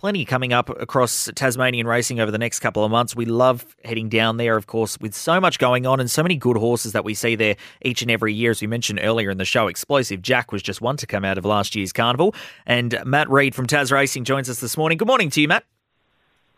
Plenty coming up across Tasmanian racing over the next couple of months. We love heading down there, of course, with so much going on and so many good horses that we see there each and every year. As we mentioned earlier in the show, Explosive Jack was just one to come out of last year's carnival. And Matt Reid from Tas Racing joins us this morning. Good morning to you, Matt.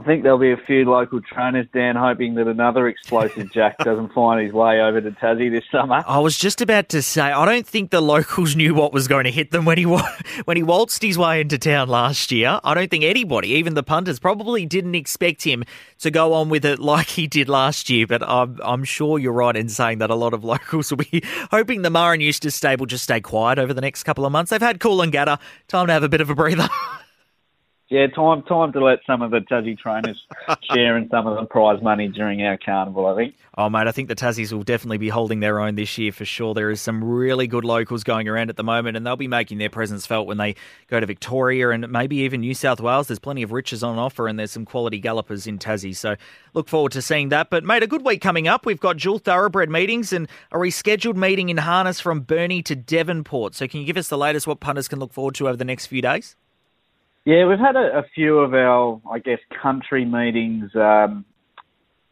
I think there'll be a few local trainers, Dan, hoping that another explosive Jack doesn't find his way over to Tassie this summer. I was just about to say, I don't think the locals knew what was going to hit them when he when he waltzed his way into town last year. I don't think anybody, even the punters, probably didn't expect him to go on with it like he did last year. But I'm, I'm sure you're right in saying that a lot of locals will be hoping the Murray Eustace stable just stay quiet over the next couple of months. They've had cool and Coolangatta, time to have a bit of a breather. Yeah, time time to let some of the Tassie trainers share in some of the prize money during our carnival, I think. Oh, mate, I think the Tassies will definitely be holding their own this year for sure. There is some really good locals going around at the moment, and they'll be making their presence felt when they go to Victoria and maybe even New South Wales. There's plenty of riches on offer, and there's some quality gallopers in Tassie. So look forward to seeing that. But, mate, a good week coming up. We've got dual thoroughbred meetings and a rescheduled meeting in harness from Burnie to Devonport. So can you give us the latest what punters can look forward to over the next few days? Yeah, we've had a, a few of our, I guess, country meetings um,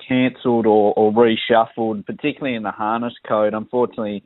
cancelled or, or reshuffled, particularly in the harness code. Unfortunately,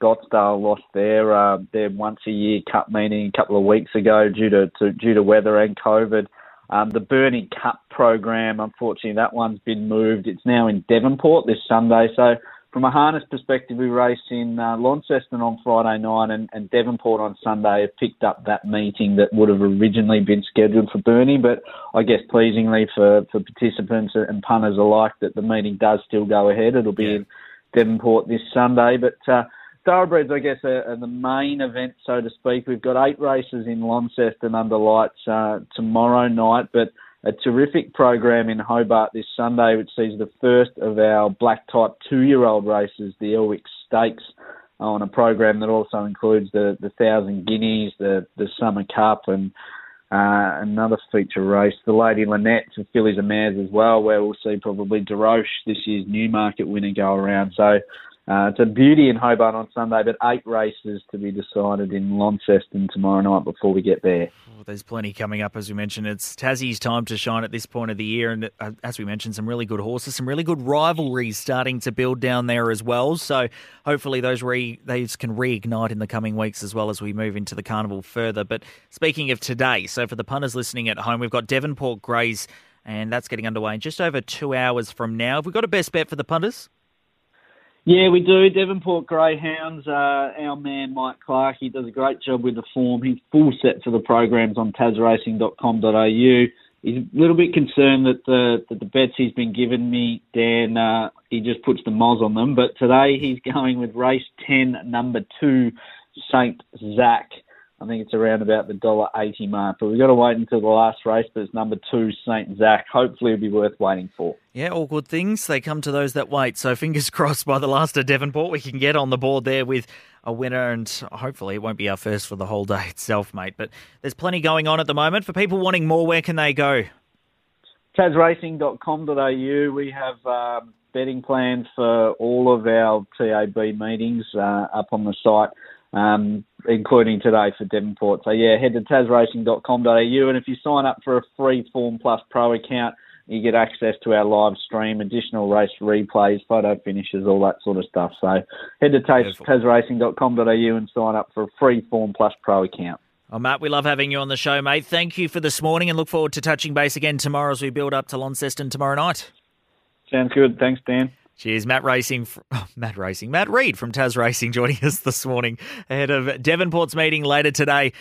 Scottsdale lost their uh, their once a year cup meeting a couple of weeks ago due to, to due to weather and COVID. Um, the Burnie Cup program, unfortunately, that one's been moved. It's now in Devonport this Sunday. So from a harness perspective, we race in uh, Launceston on Friday night and, and Devonport on Sunday have picked up that meeting that would have originally been scheduled for Burnie. But I guess pleasingly for, for participants and punters alike that the meeting does still go ahead. It'll be yeah. in Devonport this Sunday. But uh, thoroughbreds, I guess, are, are, the main event, so to speak. We've got eight races in Launceston under lights uh, tomorrow night, but a terrific program in Hobart this Sunday, which sees the first of our black type two year old races, the Elwick Stakes, on a program that also includes the, the Thousand Guineas, the, the Summer Cup, and uh, another feature race, the Lady Lynette for fillies and mares as well, where we'll see probably DeRoche, this year's Newmarket winner, go around. So uh, it's a beauty in Hobart on Sunday, but eight races to be decided in Launceston tomorrow night before we get there. Well, there's plenty coming up, as we mentioned. It's Tassie's time to shine at this point of the year, and uh, as we mentioned, some really good horses, some really good rivalries starting to build down there as well. So hopefully those re- those can reignite in the coming weeks as well as we move into the carnival further. But speaking of today, so for the punters listening at home, we've got Devonport Greys, and that's getting underway in just over two hours from now. Have we got a best bet for the punters? Yeah, we do. Devonport Greyhounds. Uh, our man Mike Clark, he does a great job with the form. He's full set for the programs on tasracing.com.au. He's a little bit concerned that the that the bets he's been giving me, Dan, uh, he just puts the moz on them. But today he's going with race ten, number two, Saint Zach. I think it's around about the dollar eighty mark. But we've got to wait until the last race. But it's number two, Saint Zach. Hopefully, it'll be worth waiting for. Yeah, all good things. They come to those that wait. So fingers crossed. By the last of Devonport, we can get on the board there with a winner, and hopefully, it won't be our first for the whole day itself, mate. But there's plenty going on at the moment. For people wanting more, where can they go? Tasracing.com.au. We have. Um, betting plans for all of our TAB meetings uh, up on the site um, including today for Devonport. So yeah, head to tasracing.com.au and if you sign up for a free Form Plus Pro account, you get access to our live stream, additional race replays, photo finishes, all that sort of stuff. So head to tasracing.com.au and sign up for a free Form Plus Pro account. Oh, Matt, we love having you on the show, mate. Thank you for this morning and look forward to touching base again tomorrow as we build up to Launceston tomorrow night. Sounds good. Thanks, Dan. Cheers, Matt Racing, oh, Matt Racing, Matt Reid from Tas Racing joining us this morning ahead of Devonport's meeting later today.